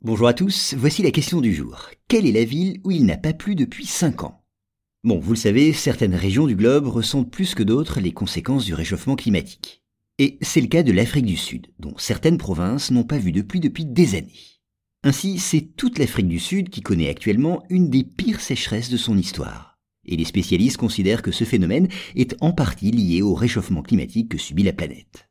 Bonjour à tous, voici la question du jour. Quelle est la ville où il n'a pas plu depuis 5 ans? Bon, vous le savez, certaines régions du globe ressentent plus que d'autres les conséquences du réchauffement climatique. Et c'est le cas de l'Afrique du Sud, dont certaines provinces n'ont pas vu de pluie depuis des années. Ainsi, c'est toute l'Afrique du Sud qui connaît actuellement une des pires sécheresses de son histoire. Et les spécialistes considèrent que ce phénomène est en partie lié au réchauffement climatique que subit la planète.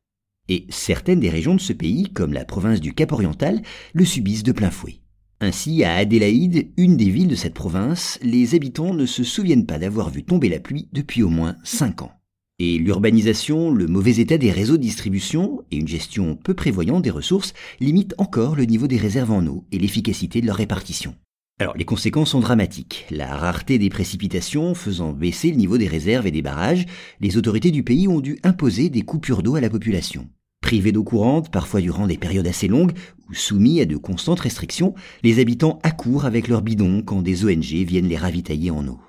Et certaines des régions de ce pays, comme la province du Cap-Oriental, le subissent de plein fouet. Ainsi, à Adélaïde, une des villes de cette province, les habitants ne se souviennent pas d'avoir vu tomber la pluie depuis au moins 5 ans. Et l'urbanisation, le mauvais état des réseaux de distribution et une gestion peu prévoyante des ressources limitent encore le niveau des réserves en eau et l'efficacité de leur répartition. Alors les conséquences sont dramatiques. La rareté des précipitations faisant baisser le niveau des réserves et des barrages, les autorités du pays ont dû imposer des coupures d'eau à la population. Privés d'eau courante, parfois durant des périodes assez longues, ou soumis à de constantes restrictions, les habitants accourent avec leurs bidons quand des ONG viennent les ravitailler en eau.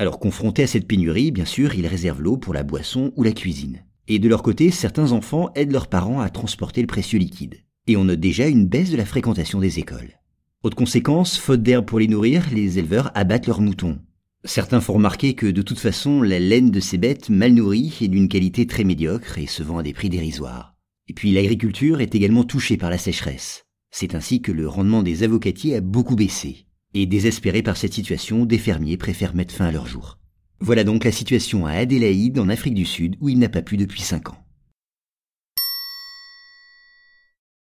Alors confrontés à cette pénurie, bien sûr, ils réservent l'eau pour la boisson ou la cuisine. Et de leur côté, certains enfants aident leurs parents à transporter le précieux liquide. Et on note déjà une baisse de la fréquentation des écoles. Autre conséquence, faute d'herbe pour les nourrir, les éleveurs abattent leurs moutons. Certains font remarquer que de toute façon, la laine de ces bêtes mal nourries est d'une qualité très médiocre et se vend à des prix dérisoires. Et puis l'agriculture est également touchée par la sécheresse. C'est ainsi que le rendement des avocatiers a beaucoup baissé. Et désespérés par cette situation, des fermiers préfèrent mettre fin à leur jour. Voilà donc la situation à Adélaïde en Afrique du Sud où il n'a pas plu depuis 5 ans.